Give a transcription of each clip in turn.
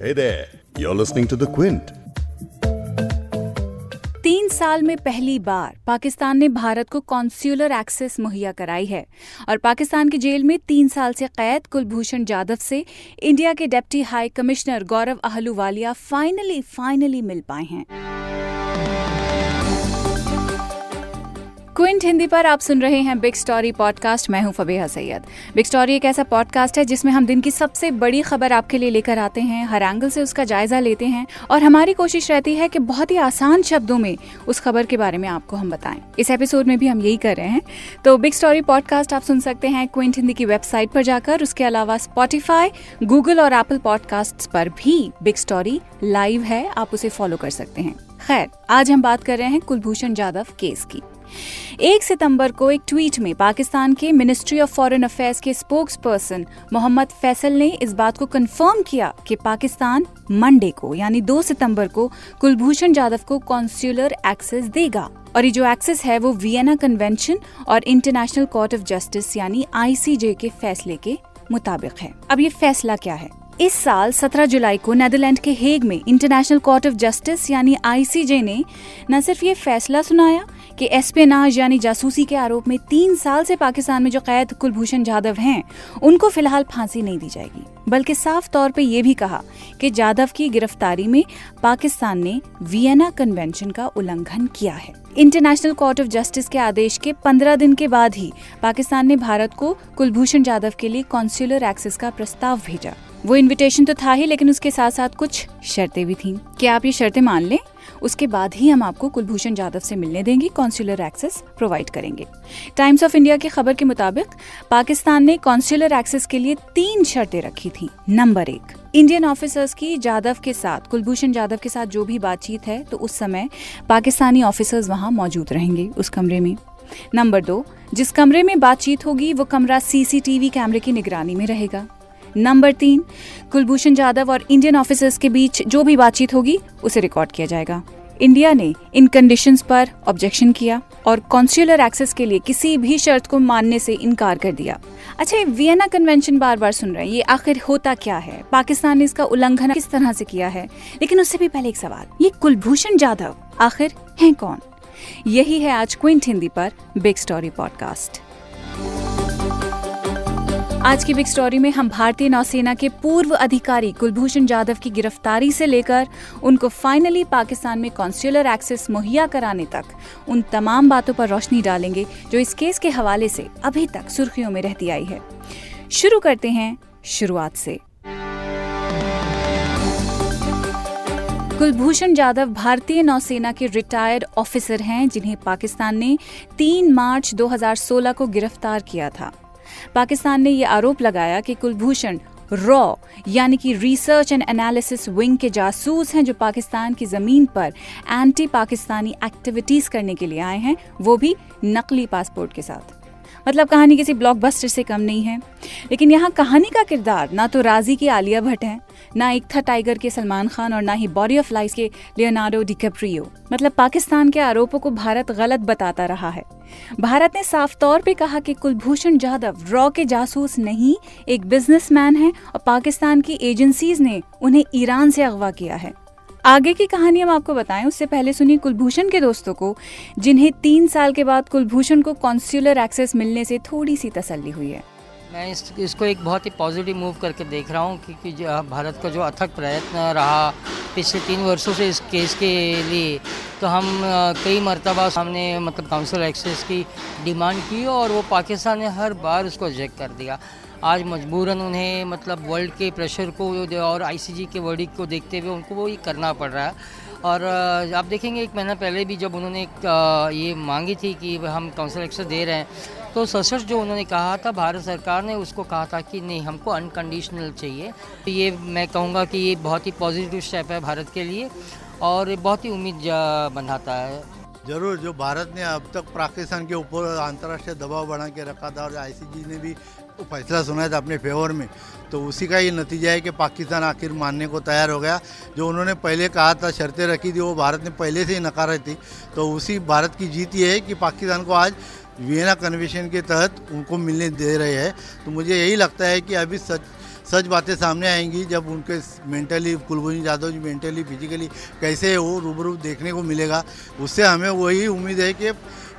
Hey there, you're listening to The Quint. तीन साल में पहली बार पाकिस्तान ने भारत को कॉन्स्यूलर एक्सेस मुहैया कराई है और पाकिस्तान की जेल में तीन साल से कैद कुलभूषण जाधव से इंडिया के deputy high commissioner Gaurav Ahluwalia finally finally मिल पाए हैं क्विंट हिंदी पर आप सुन रहे हैं बिग स्टोरी पॉडकास्ट। मैं हूँ फबीहा सैयद। बिग स्टोरी एक ऐसा पॉडकास्ट है जिसमें हम दिन की सबसे बड़ी खबर आपके लिए लेकर आते हैं, हर एंगल से उसका जायजा लेते हैं और हमारी कोशिश रहती है कि बहुत ही आसान शब्दों में उस खबर के बारे में आपको हम बताएँ। इस एपिसोड में भी हम यही कर रहे हैं। तो बिग स्टोरी पॉडकास्ट आप सुन सकते हैं क्विंट हिंदी की वेबसाइट पर जाकर। उसके अलावा स्पॉटिफाई गूगल और एप्पल पॉडकास्ट पर भी बिग स्टोरी लाइव है। आप उसे फॉलो कर सकते हैं। खैर, आज हम बात कर रहे हैं कुलभूषण जाधव केस की। एक सितंबर को एक ट्वीट में पाकिस्तान के मिनिस्ट्री ऑफ़ फॉरेन अफेयर्स के स्पोक्स पर्सन मोहम्मद फैसल ने इस बात को कंफर्म किया कि पाकिस्तान मंडे को, यानी 2 सितंबर को, कुलभूषण जाधव को कॉन्स्युलर एक्सेस देगा। और ये जो एक्सेस है, वो वियना कन्वेंशन और इंटरनेशनल कोर्ट ऑफ़ जस्टिस यानी आईसीजे के फैसले के मुताबिक है। अब ये फैसला क्या है? इस साल 17 जुलाई को नेदरलैंड के हेग में इंटरनेशनल कोर्ट ऑफ़ जस्टिस यानी आईसीजे ने न सिर्फ़ ये फैसला सुनाया कि एस्पेनाज यानी जासूसी के आरोप में तीन साल से पाकिस्तान में जो कैद कुलभूषण जाधव हैं, उनको फ़िलहाल फांसी नहीं दी जाएगी। बल्कि साफ़ तौर पे ये भी कहा कि जाधव की गिरफ्तारी में पाकिस्तान ने वियना कन्वेंशन का उल्लंघन किया है। इंटरनेशनल कोर्ट ऑफ़ जस्टिस के आदेश के पंद्रह दिन के बाद ही पाकिस्तान ने भारत को कुलभूषण जाधव के लिए कॉन्सुलर एक्सेस का प्रस्ताव भेजा। वो इनविटेशन तो था ही, लेकिन उसके साथ साथ कुछ शर्तें भी थीं। कि आप ये शर्तें मान लें? उसके बाद ही हम आपको कुलभूषण जाधव से मिलने देंगे कॉन्सुलर एक्सेस प्रोवाइड करेंगे। टाइम्स ऑफ़ इंडिया की खबर के मुताबिक, पाकिस्तान ने कॉन्सुलर एक्सेस के लिए तीन शर्तें रखी थी। नंबर एक इंडियन ऑफिसर्स की जाधव के साथ, कुलभूषण जाधव के साथ जो भी बातचीत है तो उस समय पाकिस्तानी ऑफिसर्स वहाँ मौजूद रहेंगे उस कमरे में। नंबर दो, जिस कमरे में बातचीत होगी, वो कमरा सीसीटीवी कैमरे की निगरानी में रहेगा। नंबर तीन, कुलभूषण जाधव और इंडियन ऑफिसर्स के बीच जो भी बातचीत होगी, उसे रिकॉर्ड किया जाएगा। इंडिया ने इन कंडीशंस पर ऑब्जेक्शन किया और कॉन्सुलर एक्सेस के लिए किसी भी शर्त को मानने से इनकार कर दिया। अच्छा ये वियना कन्वेंशन बार बार सुन रहे हैं, ये आखिर होता क्या है? पाकिस्तान ने इसका उल्लंघन किस तरह से किया है? लेकिन उससे भी पहले एक सवाल, ये कुलभूषण जाधव आखिर हैं कौन? यही है आज क्विंट हिंदी पर बिग स्टोरी पॉडकास्ट आज की बिग स्टोरी में हम भारतीय नौसेना के पूर्व अधिकारी कुलभूषण जाधव की गिरफ्तारी से लेकर उनको फाइनली पाकिस्तान में कॉन्सुलर एक्सेस मुहैया कराने तक, उन तमाम बातों पर रोशनी डालेंगे, जो इस केस के हवाले से अभी तक सुर्खियों में रहती आई है। शुरू करते हैं शुरुआत से। कुलभूषण जाधव भारतीय नौसेना के रिटायर्ड ऑफिसर हैं, जिन्हें पाकिस्तान ने 3 मार्च 2016 को गिरफ़्तार किया था। पाकिस्तान ने यह आरोप लगाया कि कुलभूषण रॉ, यानी कि रिसर्च एंड एनालिसिस विंग के जासूस हैं जो पाकिस्तान की ज़मीन पर एंटी पाकिस्तानी एक्टिविटीज़ करने के लिए आए हैं, वो भी नकली पासपोर्ट के साथ। मतलब कहानी किसी ब्लॉकबस्टर से कम नहीं है। लेकिन यहाँ कहानी का किरदार ना तो राज़ी की आलिया भट्ट है, ना एक था टाइगर के सलमान खान और ना ही बॉडी ऑफ़ लाइफ के लियोनार्डो डिकप्रियो मतलब पाकिस्तान के आरोपों को भारत गलत बताता रहा है। भारत ने साफ़ तौर पे कहा कि कुलभूषण जाधव रॉ के जासूस नहीं, एक बिजनेसमैन है और पाकिस्तान की एजेंसीज ने उन्हें ईरान से अगवा किया है। आगे की कहानी हम आपको बताएँ उससे पहले सुनिए कुलभूषण के दोस्तों को जिन्हें तीन साल के बाद कुलभूषण को कॉन्स्युलर एक्सेस मिलने से थोड़ी सी तसल्ली हुई है। मैं इस, इसको एक बहुत ही पॉजिटिव मूव करके देख रहा हूँ क्योंकि जो भारत का जो अथक प्रयत्न रहा पिछले तीन वर्षों से इस केस के लिए तो हम कई मरतबा सामने मतलब काउंसिल एक्सेस की डिमांड की और वो पाकिस्तान ने हर बार उसको रिजेक्ट कर दिया। आज मजबूरन उन्हें मतलब वर्ल्ड के प्रेशर को और आईसीजी के वर्डिक को देखते हुए उनको वो ही करना पड़ रहा है। और आप देखेंगे एक महीना पहले भी जब उन्होंने ये मांगी थी कि हम काउंसिल एक्सेस दे रहे हैं तो ससर जो उन्होंने कहा था, भारत सरकार ने उसको कहा था कि नहीं, हमको अनकंडीशनल चाहिए। तो ये मैं कहूँगा कि ये बहुत ही पॉजिटिव स्टेप है भारत के लिए और बहुत ही उम्मीद बनाता है। ज़रूर, जो भारत ने अब तक पाकिस्तान के ऊपर अंतर्राष्ट्रीय दबाव बढ़ा के रखा था और आईसीजी ने भी फैसला सुनाया था अपने फेवर में। तो उसी का ये नतीजा है कि पाकिस्तान आखिर मानने को तैयार हो गया। जो उन्होंने पहले कहा था, शर्तें रखी थी, वो भारत ने पहले से ही नकारा थी। तो उसी भारत की जीत ये है कि पाकिस्तान को आज वियना कन्वेंशन के तहत उनको मिलने दे रहे हैं। तो मुझे यही लगता है कि अभी सच सच बातें सामने आएँगी जब उनके mentally Kulbhushan Yadav ji mentally physically कैसे वो रूबरू देखने को मिलेगा, उससे हमें वही उम्मीद है कि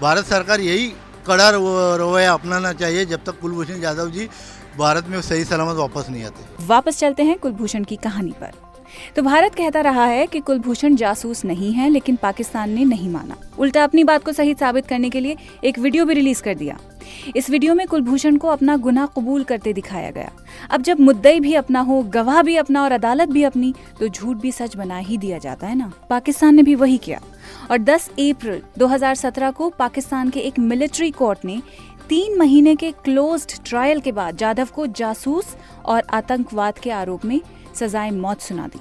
भारत सरकार यही कड़ा रवैया अपनाना चाहिए जब तक कुलभूषण यादव जी भारत में सही सलामत वापस नहीं आते। वापस चलते हैं कुलभूषण की कहानी पर। तो भारत कहता रहा है कि कुलभूषण जासूस नहीं है, लेकिन पाकिस्तान ने नहीं माना। उल्टा अपनी बात को सही साबित करने के लिए एक वीडियो भी रिलीज़ कर दिया। इस वीडियो में कुलभूषण को अपना गुनाह कबूल करते दिखाया गया। अब जब मुद्दई भी अपना हो, गवाह भी अपना और अदालत भी अपनी तो झूठ भी सच बना ही दिया जाता है ना? पाकिस्तान ने भी वही किया। और 10 अप्रैल 2017 को पाकिस्तान के एक मिलिट्री कोर्ट ने तीन महीने के क्लोज्ड ट्रायल के बाद जाधव को जासूस और आतंकवाद के आरोप में सजाए मौत सुना दी।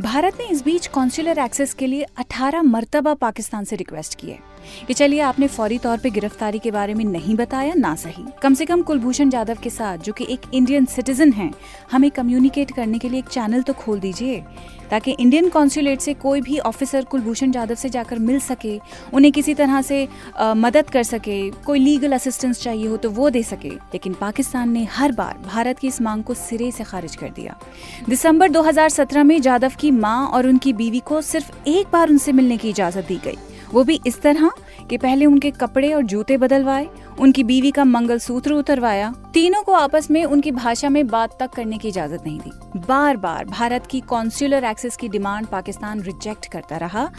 भारत ने इस बीच कॉन्सुलर एक्सेस के लिए 18 मरतबा पाकिस्तान से रिक्वेस्ट की है कि चलिए आपने फौरी तौर पे गिरफ्तारी के बारे में नहीं बताया ना सही। कम से कम कुलभूषण जाधव के साथ जो कि एक इंडियन सिटीजन हैं हमें कम्युनिकेट करने के लिए एक चैनल तो खोल दीजिए ताकि इंडियन कॉन्सुलेट से कोई भी ऑफिसर कुलभूषण जाधव से जाकर मिल सके उन्हें किसी तरह से अ, मदद कर सके कोई लीगल असिस्टेंस चाहिए हो तो वो दे सके। लेकिन पाकिस्तान ने हर बार भारत की इस मांग को सिरे से खारिज कर दिया। दिसंबर 2017 में जाधव की माँ और उनकी बीवी को सिर्फ़ एक बार उनसे मिलने की इजाज़त दी गई। वो भी इस तरह कि पहले उनके कपड़े और जूते बदलवाए, उनकी बीवी का मंगल सूत्र उतरवाया। तीनों को आपस में उनकी भाषा में बात तक करने की इजाज़त नहीं दी। बार बार भारत की कॉन्सुलर एक्सेस की डिमांड पाकिस्तान रिजेक्ट करता रहा।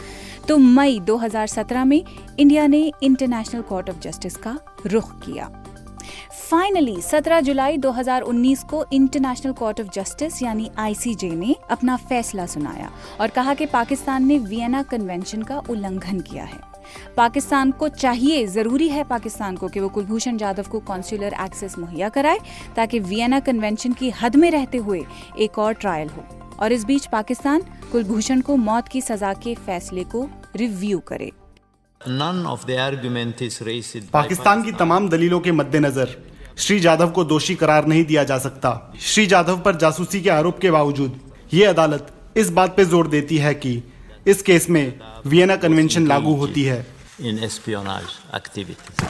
तो मई 2017 में इंडिया ने इंटरनेशनल कोर्ट ऑफ़ जस्टिस का रुख किया। फाइनली 17 जुलाई 2019 को इंटरनेशनल कोर्ट ऑफ़ जस्टिस यानी आईसीजे ने अपना फैसला सुनाया और कहा कि पाकिस्तान ने वियना कन्वेंशन का उल्लंघन किया है। पाकिस्तान को चाहिए ज़रूरी है पाकिस्तान को कि वो कुलभूषण जाधव को कॉन्सुलर एक्सेस मुहैया कराए ताकि वियना कन्वेंशन की हद में रहते हुए एक और ट्रायल हो। और इस बीच पाकिस्तान कुलभूषण को मौत की सजा के फैसले को रिव्यू करे। None of the argument is raised by Pakistan की तमाम दलीलों के मद्देनजर श्री जाधव को दोषी करार नहीं दिया जा सकता। श्री जाधव पर जासूसी के आरोप के बावजूद ये अदालत इस बात पे ज़ोर देती है कि इस केस में वियना कन्वेंशन लागू होती है। In espionage activities.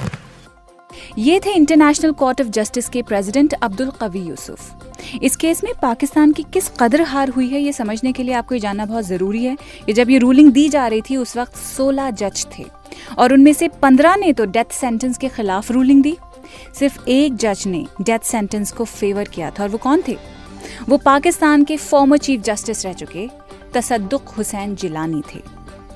ये थे इंटरनेशनल कोर्ट ऑफ़ जस्टिस के प्रेसिडेंट अब्दुल कवी यूसुफ इस केस में पाकिस्तान की किस कदर हार हुई है ये समझने के लिए आपको ये जानना बहुत ज़रूरी है कि जब ये रूलिंग दी जा रही थी उस वक्त 16 जज थे। और उनमें से 15 ने तो डेथ सेंटेंस के खिलाफ रूलिंग दी सिर्फ़ एक जज ने डेथ सेंटेंस को फेवर किया था, और वो कौन थे? वो पाकिस्तान के फॉर्मर चीफ जस्टिस रह चुके, तसद्दुक हुसैन जिलानी थे।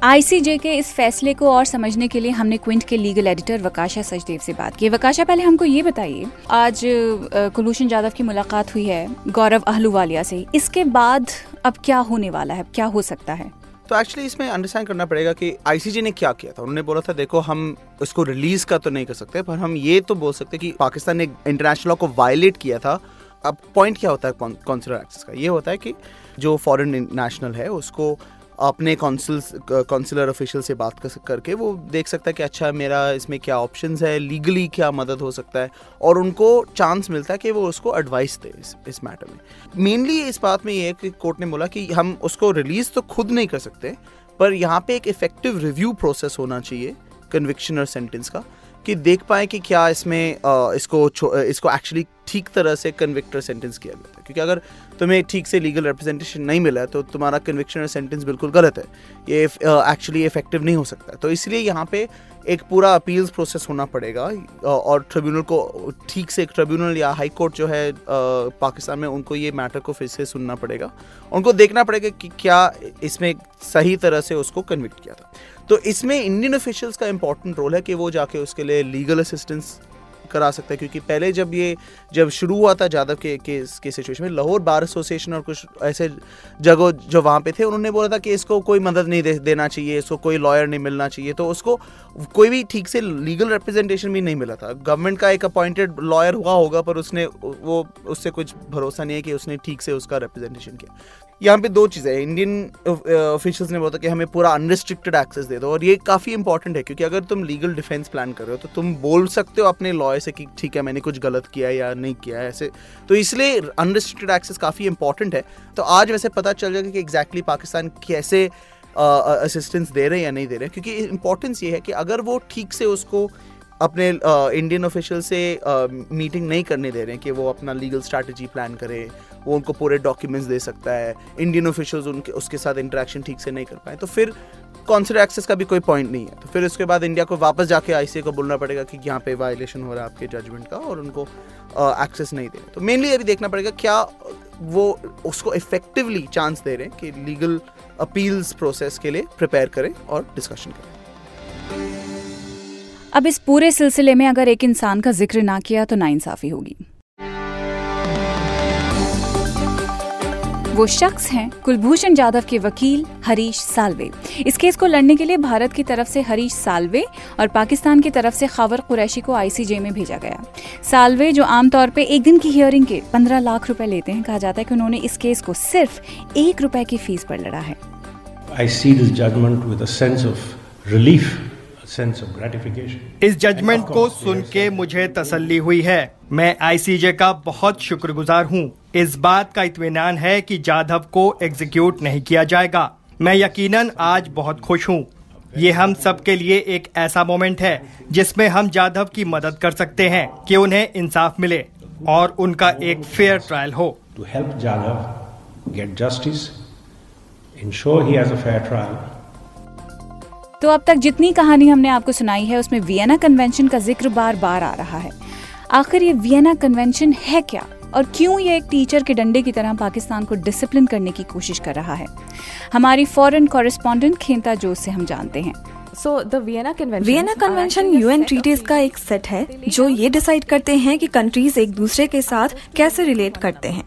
आईसीजे के इस फैसले को और समझने के लिए हमने क्विंट के लीगल एडिटर वकाशा सचदेव से बात की। वकाशा, पहले हमको ये बताइए, आज कुलभूषण जाधव की मुलाकात हुई है गौरव अहलूवालिया से। इसके बाद अब क्या होने वाला है? क्या हो सकता है? तो एक्चुअली इसमें अंडरस्टैंड करना पड़ेगा कि आईसीजे ने क्या किया था। उन्होंने बोला था, देखो, हम इसको रिलीज़ का तो नहीं कर सकते, पर हम ये तो बोल सकते कि पाकिस्तान ने इंटरनेशनल लॉ को वायलेट किया था। अब पॉइंट क्या होता है कॉन्सुलर एक्सेस का? ये होता है कि जो फॉरेन नेशनल है, उसको अपने कॉन्सुल कॉन्सुलर ऑफिशियल से बात कर करके वो देख सकता है कि अच्छा मेरा इसमें क्या ऑप्शंस है लीगली क्या मदद हो सकता है और उनको चांस मिलता है कि वो उसको एडवाइस दे इस, इस मैटर में। मेनली इस बात में ये है कि कोर्ट ने बोला कि हम उसको रिलीज़ तो खुद नहीं कर सकते पर यहाँ पे एक इफ़ेक्टिव रिव्यू प्रोसेस होना चाहिए कन्विक्शन और सेंटेंस का। कि देख पाए कि क्या इसमें इसको इसको एक्चुअली ठीक तरह से कन्विक्टर सेंटेंस किया गया था क्योंकि अगर तुम्हें ठीक से लीगल रिप्रेजेंटेशन नहीं मिला तो तुम्हारा कन्विक्शन और सेंटेंस बिल्कुल गलत है। ये एक्चुअली इफ़ेक्टिव नहीं हो सकता। तो इसलिए यहाँ पे एक पूरा अपील्स प्रोसेस होना पड़ेगा और ट्रिब्यूनल को ठीक से एक ट्रिब्यूनल या हाई कोर्ट जो है पाकिस्तान में उनको ये मैटर को फिर से सुनना पड़ेगा। उनको देखना पड़ेगा कि क्या इसमें सही तरह से उसको कन्विक्ट किया था। तो इसमें इंडियन ऑफिशियल्स का इंपॉर्टेंट रोल है कि वो जाके उसके लिए लीगल असिस्टेंस करा सकता है क्योंकि पहले जब ये जब शुरू हुआ था जादव के केस के सिचुएशन में लाहौर बार एसोसिएशन और कुछ ऐसे जगह जो वहाँ पे थे उन्होंने बोला था कि इसको कोई मदद नहीं दे, देना चाहिए इसको कोई लॉयर नहीं मिलना चाहिए तो उसको कोई भी ठीक से लीगल रिप्रेजेंटेशन भी नहीं मिला था। गवर्नमेंट का एक अपॉइंटेड लॉयर हुआ होगा पर उसने वो उससे कुछ भरोसा नहीं है कि उसने ठीक से उसका रिप्रेजेंटेशन किया। यहाँ पे दो चीज़ें हैं। इंडियन ऑफिशियल्स ने बोला कि हमें पूरा अनरिस्ट्रिक्टेड एक्सेस दे दो, और ये काफ़ी इंपॉर्टेंट है, क्योंकि अगर तुम लीगल डिफेंस प्लान कर रहे हो तो तुम बोल सकते हो अपने लॉयर से कि ठीक है, मैंने कुछ गलत किया या नहीं किया है ऐसे। तो इसलिए अनरिस्ट्रिक्टेड एक्सेस काफ़ी इंपॉर्टेंट है। तो आज वैसे पता चल जाएगा कि एग्जैक्टली पाकिस्तान कैसे असिस्टेंस दे रहे हैं या नहीं दे रहे क्योंकि इंपॉर्टेंस ये है कि अगर वो ठीक से उसको अपने इंडियन ऑफिशियल से मीटिंग नहीं करने दे रहे हैं कि वो अपना लीगल स्ट्रैटेजी प्लान करे, वो उनको पूरे डॉक्यूमेंट्स दे सकता है। इंडियन ऑफिशियल्स उनके, उसके साथ इंटरेक्शन ठीक से नहीं कर पाए। तो फिर कॉन्सुलर एक्सेस का भी कोई पॉइंट नहीं है। तो फिर उसके बाद इंडिया को वापस जाके आई को बोलना पड़ेगा कि यहाँ पे वायलेशन हो रहा है आपके जजमेंट का और उनको एक्सेस नहीं दे रहे। तो मेनली अभी देखना पड़ेगा क्या वो उसको इफेक्टिवली चांस दे रहे हैं कि लीगल अपील्स प्रोसेस के लिए प्रिपेयर करें और डिस्कशन करें। अब इस पूरे सिलसिले में अगर एक इंसान का ज़िक्र ना किया तो नाइंसाफी होगी। वो शख्स हैं कुलभूषण जाधव के वकील हरीश सालवे। इस केस को लड़ने के लिए भारत की तरफ़ से हरीश सालवे और पाकिस्तान की तरफ़ से खावर कुरैशी को आईसीजे में भेजा गया। सालवे, जो आमतौर पे एक दिन की हियरिंग के 15 लाख रुपए लेते हैं, कहा जाता है कि उन्होंने इस केस को सिर्फ़ एक रुपए की फ़ीस पर लड़ा है। I see this judgment with a sense of इस जजमेंट को सुन के मुझे तसल्ली हुई है। मैं आईसीजे का बहुत शुक्रगुजार हूँ। इस बात का इतमान है कि जाधव को एग्जीक्यूट नहीं किया जाएगा। मैं यकीनन आज बहुत खुश हूँ। ये हम सब के लिए एक ऐसा मोमेंट है जिसमें हम जाधव की मदद कर सकते हैं कि उन्हें इंसाफ मिले और उनका एक फेयर ट्रायल हो। To help justice, ensure he has a fair trial, तो अब तक जितनी कहानी हमने आपको सुनाई है, उसमें वियना कन्वेंशन का ज़िक्र बार बार आ रहा है। आखिर ये वियना कन्वेंशन है क्या? और क्यों ये एक टीचर के डंडे की तरह पाकिस्तान को डिसिप्लिन करने की कोशिश कर रहा है? हमारी फॉरेन कॉरेस्पॉन्डेंट खेता जोश से हम जानते हैं। So the Vienna convention Vienna convention UN treaties का एक सेट है जो ये डिसाइड करते हैं कि कंट्रीज़ एक दूसरे के साथ कैसे रिलेट करते हैं।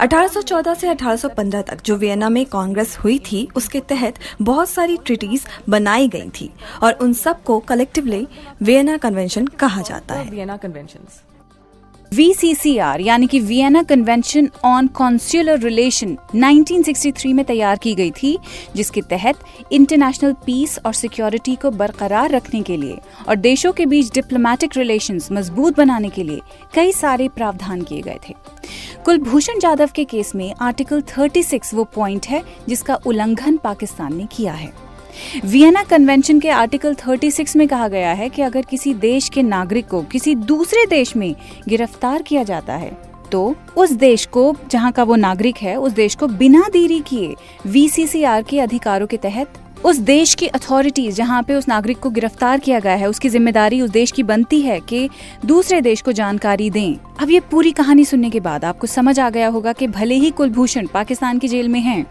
1814 से 1815 तक जो वियना में कांग्रेस हुई थी उसके तहत बहुत सारी ट्रीटीज बनाई गई थी और उन सबको कलेक्टिवली वियना कन्वेंशन कहा जाता है। वियना कन्वेंशंस वीसीसीआर यानी कि Vienna convention on consular relation 1963 में तैयार की गई थी, जिसके तहत इंटरनेशनल पीस और सिक्योरिटी को बरकरार रखने के लिए और देशों के बीच डिप्लोमेटिक रिलेशंस मज़बूत बनाने के लिए कई सारे प्रावधान किए गए थे। कुलभूषण जाधव के केस में आर्टिकल 36 वो पॉइंट है जिसका उल्लंघन पाकिस्तान ने किया है। वियना कन्वेंशन के आर्टिकल 36 में कहा गया है कि अगर किसी देश के नागरिक को किसी दूसरे देश में गिरफ़्तार किया जाता है तो उस देश को, जहाँ का वो नागरिक है, उस देश को बिना देरी किए वीसीसीआर के अधिकारों के तहत उस देश की अथॉरिटीज जहाँ पे उस नागरिक को गिरफ़्तार किया गया है, उसकी ज़िम्मेदारी उस देश की बनती है कि दूसरे देश को जानकारी दें। अब ये पूरी कहानी सुनने के बाद आपको समझ आ गया होगा कि भले ही कुलभूषण पाकिस्तान की जेल में हैं,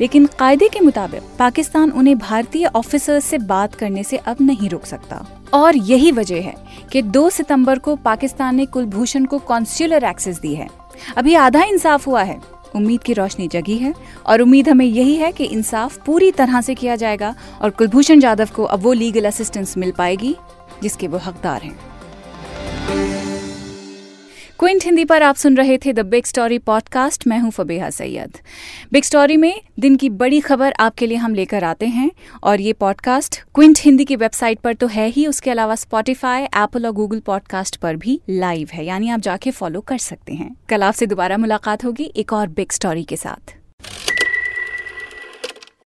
लेकिन कायदे के मुताबिक पाकिस्तान उन्हें भारतीय ऑफिसर्स से बात करने से अब नहीं रोक सकता। और यही वजह है कि 2 सितंबर को पाकिस्तान ने कुलभूषण को कॉन्सुलर एक्सेस दी है। अभी आधा इंसाफ हुआ है। उम्मीद की रोशनी जगी है और उम्मीद हमें यही है कि इंसाफ पूरी तरह से किया जाएगा और कुलभूषण जाधव को अब वो लीगल असिस्टेंस मिल पाएगी जिसके वो हकदार हैं। क्विंट हिंदी पर आप सुन रहे थे द बिग स्टोरी पॉडकास्ट। मैं हूँ फबेहा सैयद। बिग स्टोरी में दिन की बड़ी खबर आपके लिए हम लेकर आते हैं, और ये पॉडकास्ट क्विंट हिंदी की वेबसाइट पर तो है ही, उसके अलावा स्पॉटिफाई एप्पल और गूगल पॉडकास्ट पर भी लाइव है। यानी आप जाके फॉलो कर सकते हैं। कल आपसे दोबारा मुलाकात होगी एक और बिग स्टोरी के साथ।